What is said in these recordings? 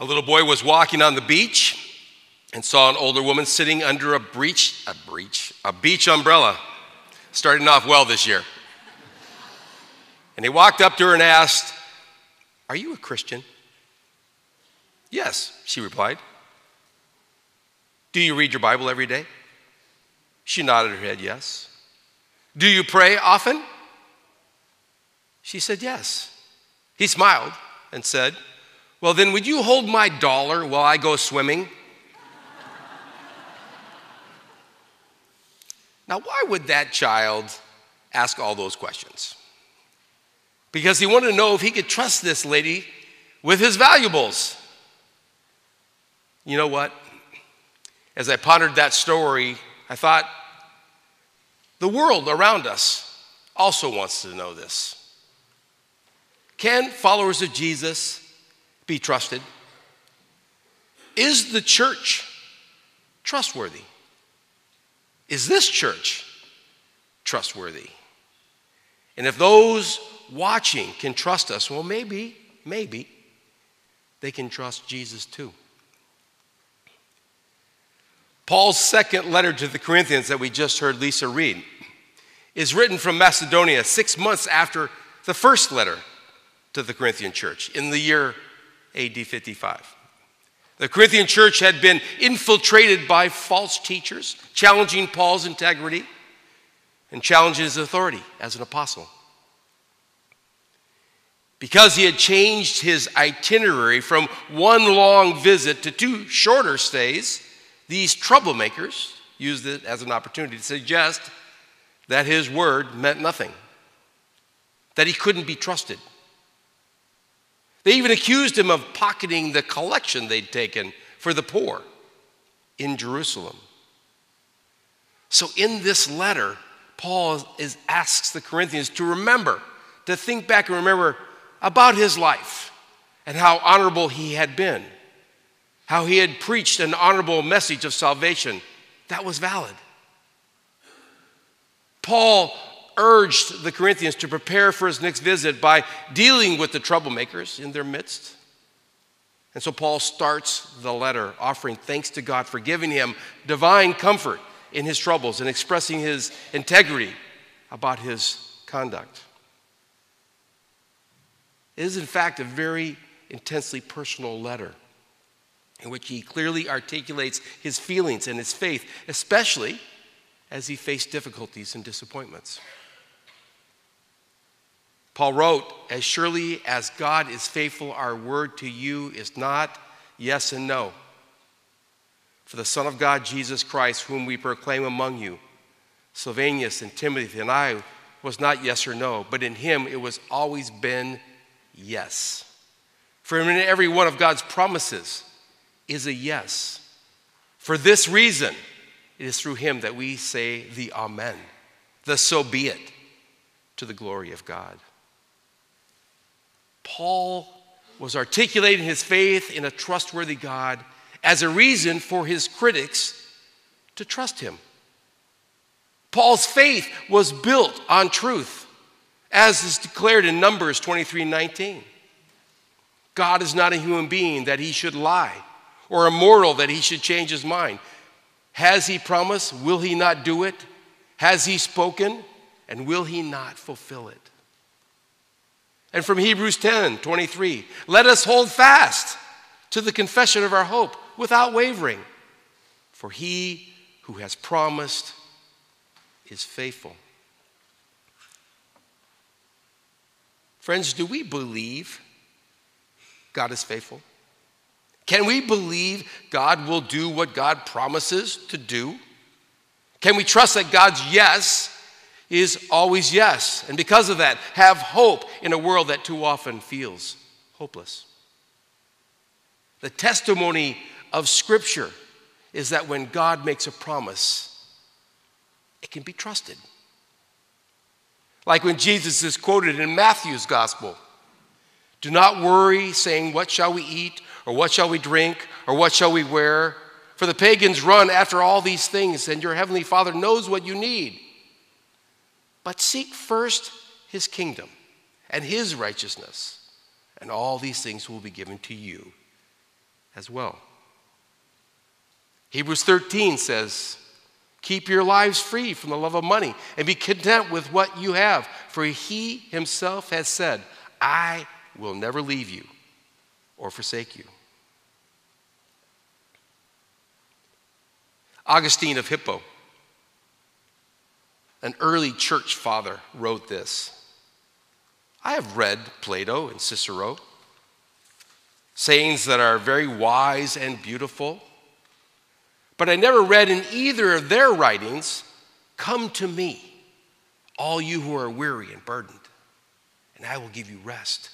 A little boy was walking on the beach and saw an older woman sitting under a breach, a breach, a beach umbrella, starting off well this year. And he walked up to her and asked, Are you a Christian? Yes, she replied. Do you read your Bible every day? She nodded her head, yes. Do you pray often? She said, Yes. He smiled and said, Well, then, would you hold my dollar while I go swimming? now, why would that child ask all those questions? Because he wanted to know if he could trust this lady with his valuables. You know what? As I pondered that story, I thought, the world around us also wants to know this. Can followers of Jesus be trusted? Is the church trustworthy? Is this church trustworthy? And if those watching can trust us, well, maybe, maybe they can trust Jesus too. Paul's second letter to the Corinthians that we just heard Lisa read is written from Macedonia six months after the first letter to the Corinthian church in the year AD 55. The Corinthian church had been infiltrated by false teachers, challenging Paul's integrity and challenging his authority as an apostle. Because he had changed his itinerary from one long visit to two shorter stays, these troublemakers used it as an opportunity to suggest that his word meant nothing, that he couldn't be trusted. They even accused him of pocketing the collection they'd taken for the poor in Jerusalem. So, in this letter, Paul is, asks the Corinthians to remember, to think back and remember about his life and how honorable he had been, how he had preached an honorable message of salvation that was valid. Paul urged the Corinthians to prepare for his next visit by dealing with the troublemakers in their midst. And so Paul starts the letter offering thanks to God for giving him divine comfort in his troubles and expressing his integrity about his conduct. It is, in fact, a very intensely personal letter in which he clearly articulates his feelings and his faith, especially as he faced difficulties and disappointments. Paul wrote, As surely as God is faithful, our word to you is not yes and no. For the Son of God, Jesus Christ, whom we proclaim among you, Silvanus and Timothy and I, was not yes or no, but in him it was always been yes. For in every one of God's promises is a yes. For this reason, it is through him that we say the Amen, the so be it, to the glory of God. Paul was articulating his faith in a trustworthy God as a reason for his critics to trust him. Paul's faith was built on truth, as is declared in Numbers 23 19. God is not a human being that he should lie, or a mortal that he should change his mind. Has he promised? Will he not do it? Has he spoken? And will he not fulfill it? And from Hebrews 10 23, let us hold fast to the confession of our hope without wavering, for he who has promised is faithful. Friends, do we believe God is faithful? Can we believe God will do what God promises to do? Can we trust that God's yes is always yes? And because of that, have hope in a world that too often feels hopeless. The testimony of Scripture is that when God makes a promise, it can be trusted. Like when Jesus is quoted in Matthew's gospel Do not worry, saying, What shall we eat? Or what shall we drink? Or what shall we wear? For the pagans run after all these things, and your heavenly Father knows what you need. But seek first his kingdom and his righteousness, and all these things will be given to you as well. Hebrews 13 says, Keep your lives free from the love of money and be content with what you have, for he himself has said, I will never leave you or forsake you. Augustine of Hippo, an early church father, wrote this. I have read Plato and Cicero, sayings that are very wise and beautiful, but I never read in either of their writings, Come to me, all you who are weary and burdened, and I will give you rest.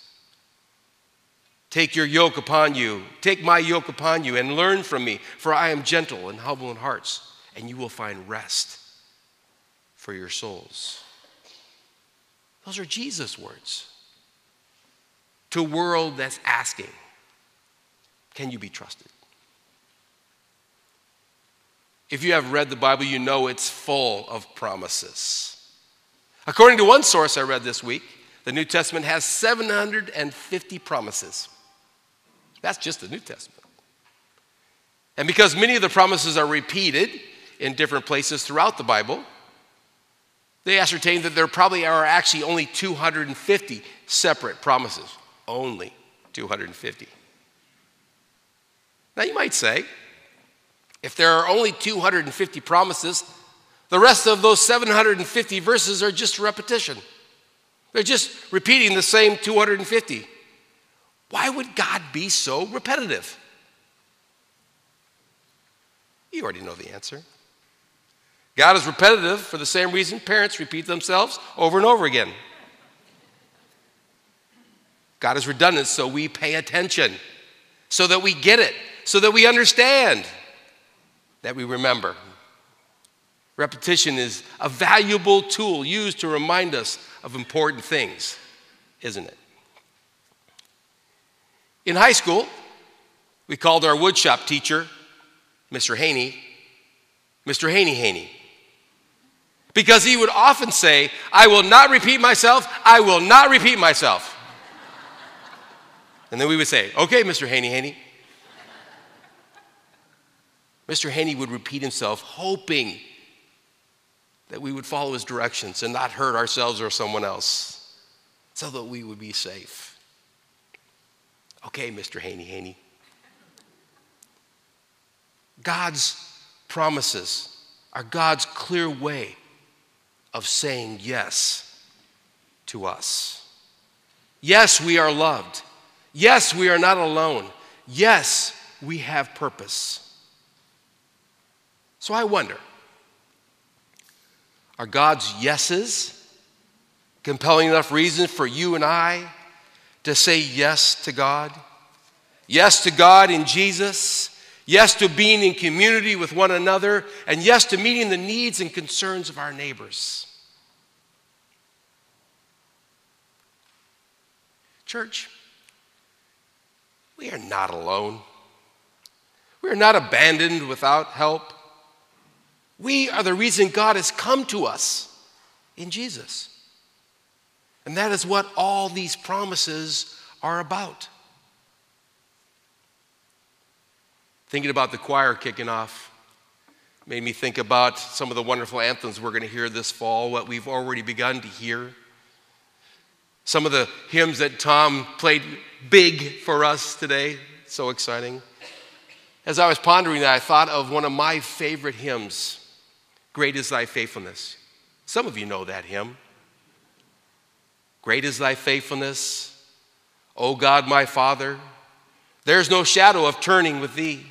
Take your yoke upon you, take my yoke upon you, and learn from me, for I am gentle and humble in hearts, and you will find rest for your souls. Those are Jesus' words to a world that's asking, Can you be trusted? If you have read the Bible, you know it's full of promises. According to one source I read this week, the New Testament has 750 promises. That's just the New Testament. And because many of the promises are repeated in different places throughout the Bible, they ascertained that there probably are actually only 250 separate promises. Only 250. Now you might say, if there are only 250 promises, the rest of those 750 verses are just repetition. They're just repeating the same 250. Why would God be so repetitive? You already know the answer. God is repetitive for the same reason parents repeat themselves over and over again. God is redundant so we pay attention, so that we get it, so that we understand, that we remember. Repetition is a valuable tool used to remind us of important things, isn't it? In high school, we called our woodshop teacher, Mr. Haney, Mr. Haney Haney because he would often say, I will not repeat myself, I will not repeat myself. and then we would say, Okay, Mr. Haney Haney. Mr. Haney would repeat himself, hoping that we would follow his directions and not hurt ourselves or someone else so that we would be safe. Okay, Mr. Haney Haney. God's promises are God's clear way of saying yes to us. Yes, we are loved. Yes, we are not alone. Yes, we have purpose. So I wonder are God's yeses compelling enough reason for you and I to say yes to God? Yes to God in Jesus yes to being in community with one another, and yes to meeting the needs and concerns of our neighbors. Church, we are not alone. We are not abandoned without help. We are the reason God has come to us in Jesus. And that is what all these promises are about. Thinking about the choir kicking off made me think about some of the wonderful anthems we're going to hear this fall, what we've already begun to hear. Some of the hymns that Tom played big for us today, so exciting. As I was pondering that, I thought of one of my favorite hymns, Great is Thy Faithfulness. Some of you know that hymn. Great is Thy faithfulness, O God my Father. There's no shadow of turning with Thee.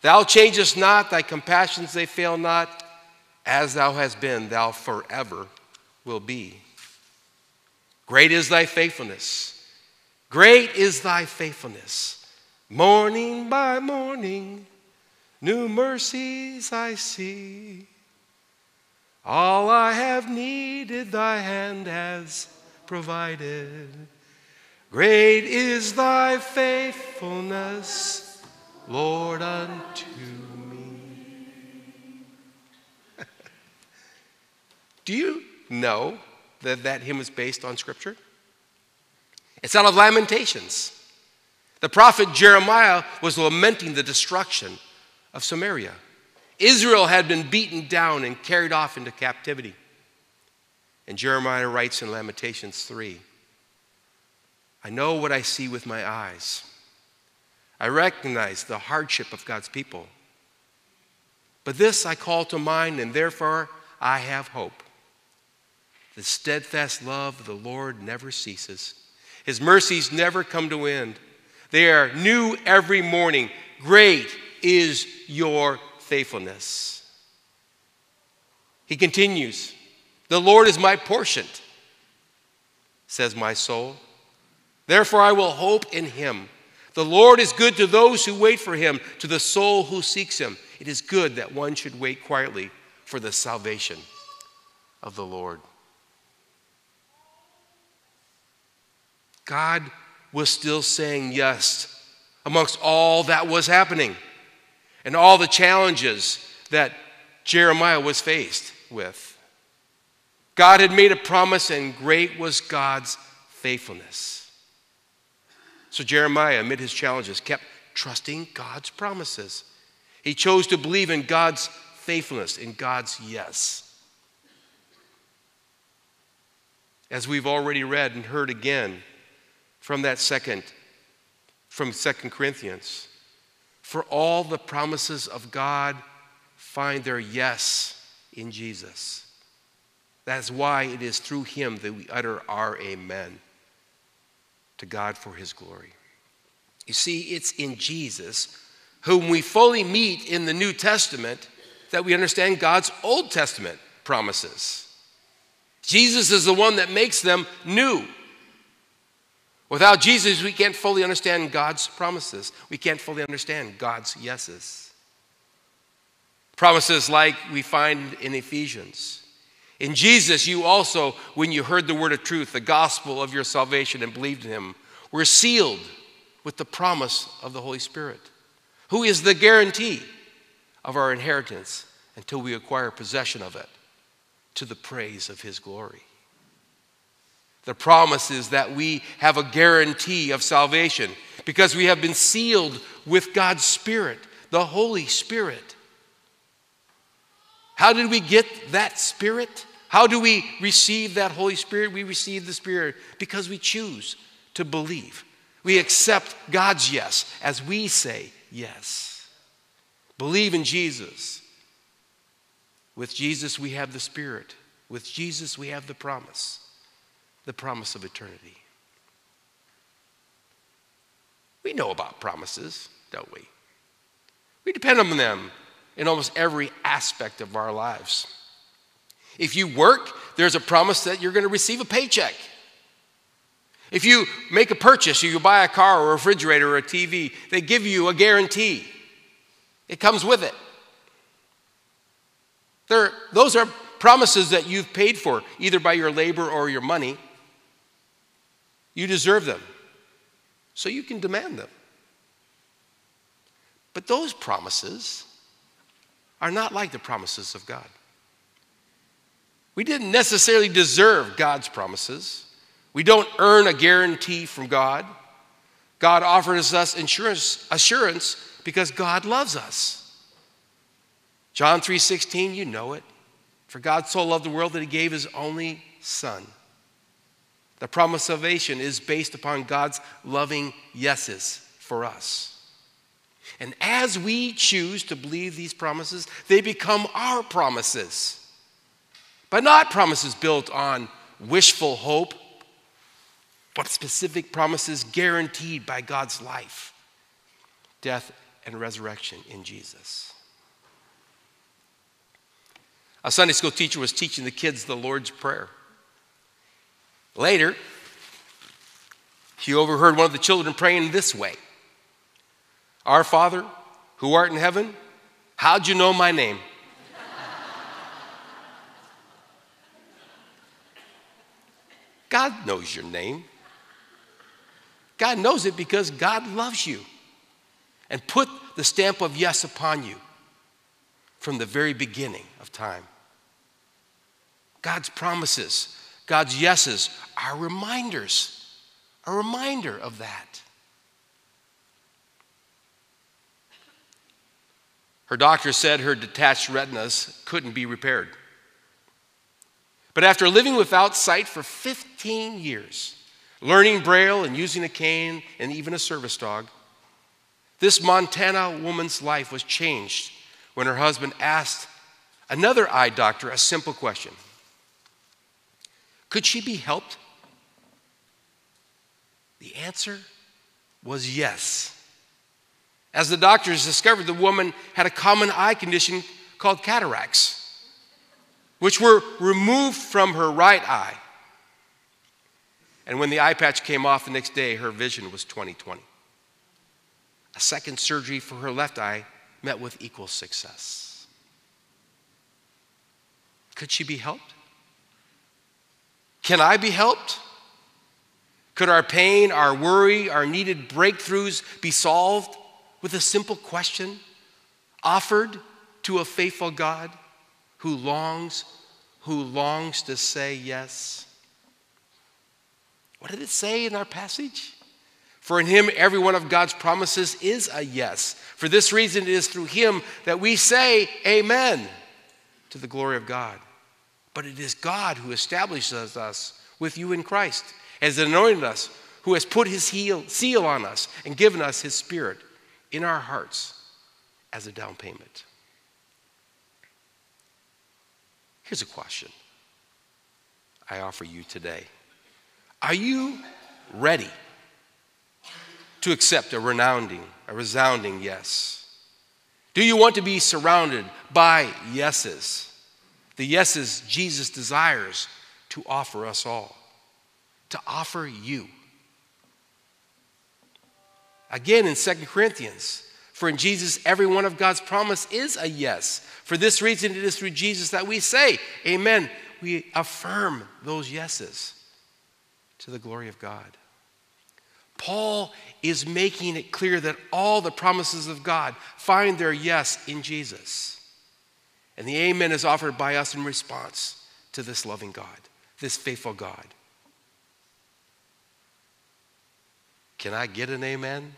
Thou changest not, thy compassions they fail not. As thou hast been, thou forever will be. Great is thy faithfulness. Great is thy faithfulness. Morning by morning, new mercies I see. All I have needed, thy hand has provided. Great is thy faithfulness. Lord, unto me. Do you know that that hymn is based on Scripture? It's out of Lamentations. The prophet Jeremiah was lamenting the destruction of Samaria. Israel had been beaten down and carried off into captivity. And Jeremiah writes in Lamentations 3 I know what I see with my eyes. I recognize the hardship of God's people. But this I call to mind, and therefore I have hope. The steadfast love of the Lord never ceases, His mercies never come to end. They are new every morning. Great is your faithfulness. He continues, The Lord is my portion, says my soul. Therefore, I will hope in him. The Lord is good to those who wait for him, to the soul who seeks him. It is good that one should wait quietly for the salvation of the Lord. God was still saying yes amongst all that was happening and all the challenges that Jeremiah was faced with. God had made a promise, and great was God's faithfulness. So Jeremiah, amid his challenges, kept trusting God's promises. He chose to believe in God's faithfulness, in God's yes. As we've already read and heard again from that second, from Second Corinthians, for all the promises of God find their yes in Jesus. That's why it is through him that we utter our amen to God for his glory. You see, it's in Jesus, whom we fully meet in the New Testament, that we understand God's Old Testament promises. Jesus is the one that makes them new. Without Jesus, we can't fully understand God's promises. We can't fully understand God's yeses. Promises like we find in Ephesians. In Jesus, you also, when you heard the word of truth, the gospel of your salvation, and believed in him, were sealed with the promise of the Holy Spirit, who is the guarantee of our inheritance until we acquire possession of it to the praise of his glory. The promise is that we have a guarantee of salvation because we have been sealed with God's Spirit, the Holy Spirit. How did we get that Spirit? How do we receive that Holy Spirit? We receive the Spirit because we choose to believe. We accept God's yes as we say yes. Believe in Jesus. With Jesus, we have the Spirit. With Jesus, we have the promise the promise of eternity. We know about promises, don't we? We depend on them in almost every aspect of our lives. If you work, there's a promise that you're going to receive a paycheck. If you make a purchase, you buy a car or a refrigerator or a TV, they give you a guarantee. It comes with it. There, those are promises that you've paid for, either by your labor or your money. You deserve them. So you can demand them. But those promises are not like the promises of God. We didn't necessarily deserve God's promises. We don't earn a guarantee from God. God offers us insurance, assurance because God loves us. John 3:16, you know it. For God so loved the world that he gave his only son the promise of salvation is based upon God's loving yeses for us. And as we choose to believe these promises, they become our promises. But not promises built on wishful hope, but specific promises guaranteed by God's life, death, and resurrection in Jesus. A Sunday school teacher was teaching the kids the Lord's Prayer. Later, he overheard one of the children praying this way Our Father, who art in heaven, how'd you know my name? God knows your name. God knows it because God loves you and put the stamp of yes upon you from the very beginning of time. God's promises, God's yeses are reminders, a reminder of that. Her doctor said her detached retinas couldn't be repaired. But after living without sight for 15 years, learning Braille and using a cane and even a service dog, this Montana woman's life was changed when her husband asked another eye doctor a simple question Could she be helped? The answer was yes. As the doctors discovered, the woman had a common eye condition called cataracts, which were removed from her right eye. And when the eye patch came off the next day, her vision was 20/20. A second surgery for her left eye met with equal success. Could she be helped? Can I be helped? Could our pain, our worry, our needed breakthroughs be solved with a simple question offered to a faithful God who longs who longs to say yes? What did it say in our passage? For in him every one of God's promises is a yes. For this reason it is through him that we say amen to the glory of God. But it is God who establishes us with you in Christ has anointed us, who has put his heel, seal on us and given us his spirit in our hearts as a down payment. Here's a question I offer you today Are you ready to accept a renounding, a resounding yes? Do you want to be surrounded by yeses? The yeses Jesus desires to offer us all to offer you. Again in 2 Corinthians, for in Jesus, every one of God's promise is a yes. For this reason, it is through Jesus that we say, Amen. We affirm those yeses to the glory of God. Paul is making it clear that all the promises of God find their yes in Jesus. And the amen is offered by us in response to this loving God, this faithful God. Can I get an amen?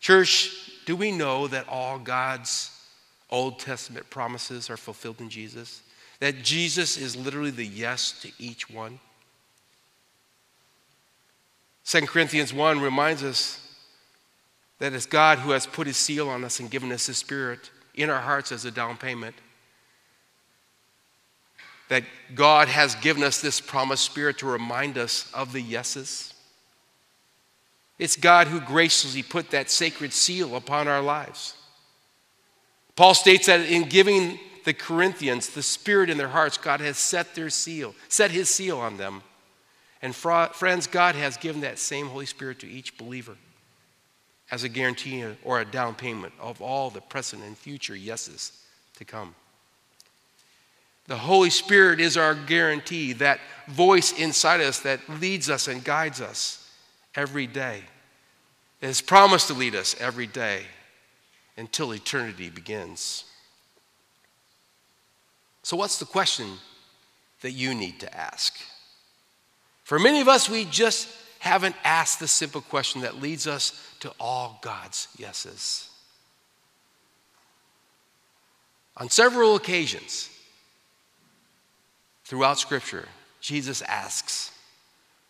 Church, do we know that all God's Old Testament promises are fulfilled in Jesus? That Jesus is literally the yes to each one? 2 Corinthians 1 reminds us that it's God who has put his seal on us and given us his spirit in our hearts as a down payment that God has given us this promised spirit to remind us of the yeses. It's God who graciously put that sacred seal upon our lives. Paul states that in giving the Corinthians the spirit in their hearts, God has set their seal, set his seal on them. And friends, God has given that same Holy Spirit to each believer as a guarantee or a down payment of all the present and future yeses to come. The Holy Spirit is our guarantee, that voice inside us that leads us and guides us every day. It has promised to lead us every day until eternity begins. So, what's the question that you need to ask? For many of us, we just haven't asked the simple question that leads us to all God's yeses. On several occasions, Throughout Scripture, Jesus asks,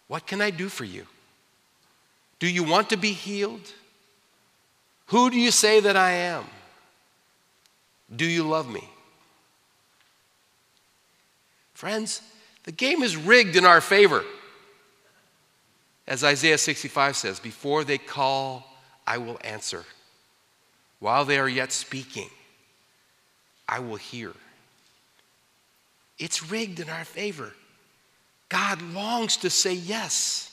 What can I do for you? Do you want to be healed? Who do you say that I am? Do you love me? Friends, the game is rigged in our favor. As Isaiah 65 says, before they call, I will answer. While they are yet speaking, I will hear. It's rigged in our favor. God longs to say yes.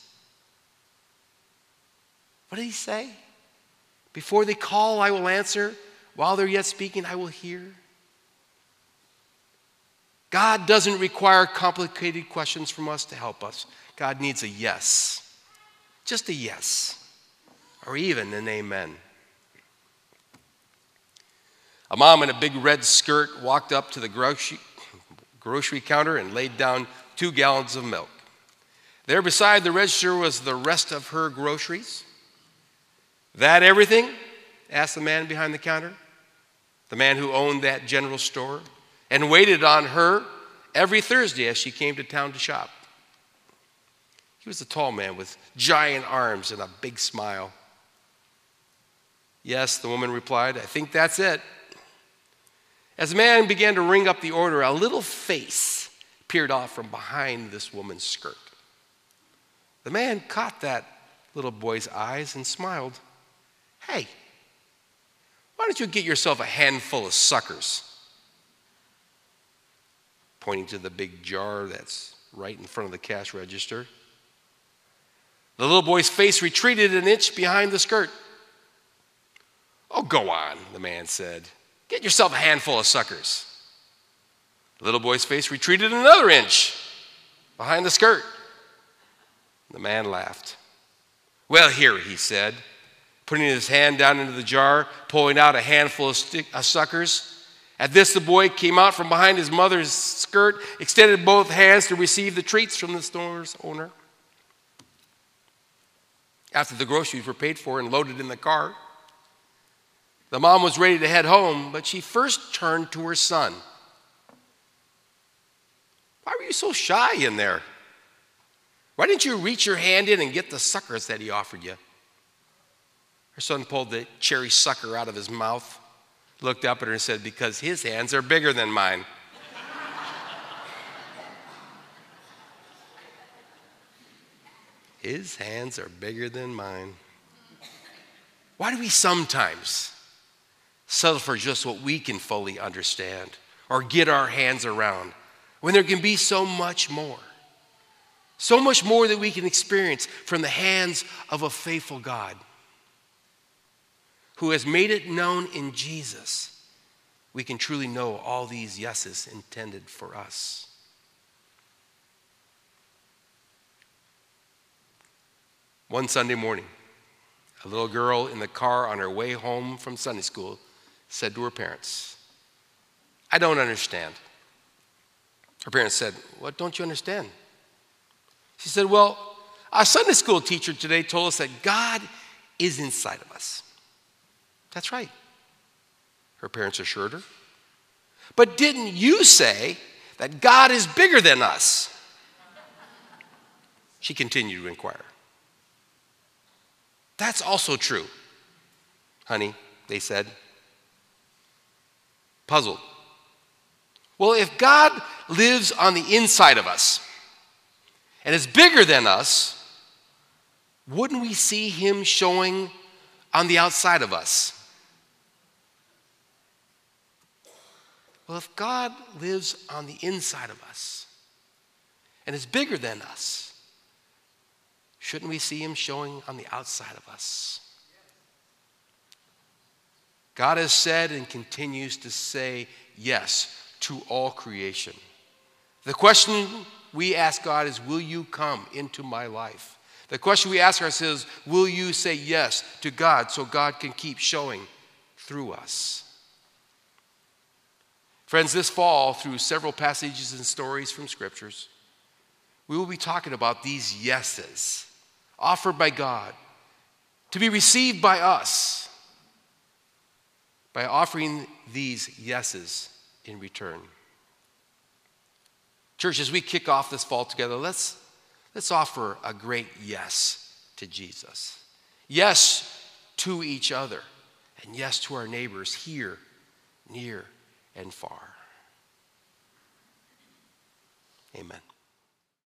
What did he say? Before they call, I will answer. While they're yet speaking, I will hear. God doesn't require complicated questions from us to help us. God needs a yes. Just a yes. Or even an amen. A mom in a big red skirt walked up to the grocery, grocery counter and laid down two gallons of milk. There beside the register was the rest of her groceries. That everything? asked the man behind the counter, the man who owned that general store and waited on her every Thursday as she came to town to shop. He was a tall man with giant arms and a big smile. Yes, the woman replied, I think that's it. As the man began to ring up the order, a little face peered off from behind this woman's skirt. The man caught that little boy's eyes and smiled. Hey, why don't you get yourself a handful of suckers? Pointing to the big jar that's right in front of the cash register. The little boy's face retreated an inch behind the skirt. Oh, go on, the man said. Get yourself a handful of suckers. The little boy's face retreated another inch behind the skirt. The man laughed. Well, here, he said, putting his hand down into the jar, pulling out a handful of, stick, of suckers. At this, the boy came out from behind his mother's skirt, extended both hands to receive the treats from the store's owner. After the groceries were paid for and loaded in the car, the mom was ready to head home, but she first turned to her son. Why were you so shy in there? Why didn't you reach your hand in and get the suckers that he offered you? Her son pulled the cherry sucker out of his mouth, looked up at her, and said, Because his hands are bigger than mine. his hands are bigger than mine. Why do we sometimes settle for just what we can fully understand or get our hands around when there can be so much more. So much more that we can experience from the hands of a faithful God who has made it known in Jesus. We can truly know all these yeses intended for us. One Sunday morning, a little girl in the car on her way home from Sunday school said to her parents, I don't understand. Her parents said, What don't you understand? She said, Well, our Sunday school teacher today told us that God is inside of us. That's right. Her parents assured her. But didn't you say that God is bigger than us? She continued to inquire. That's also true, honey, they said puzzled. Well, if God lives on the inside of us and is bigger than us, wouldn't we see him showing on the outside of us? Well, if God lives on the inside of us and is bigger than us, shouldn't we see him showing on the outside of us? God has said and continues to say yes to all creation. The question we ask God is Will you come into my life? The question we ask ourselves is Will you say yes to God so God can keep showing through us? Friends, this fall, through several passages and stories from scriptures, we will be talking about these yeses offered by God to be received by us by offering these yeses in return. Church, as we kick off this fall together, let's, let's offer a great yes to Jesus. Yes to each other, and yes to our neighbors here, near, and far. Amen.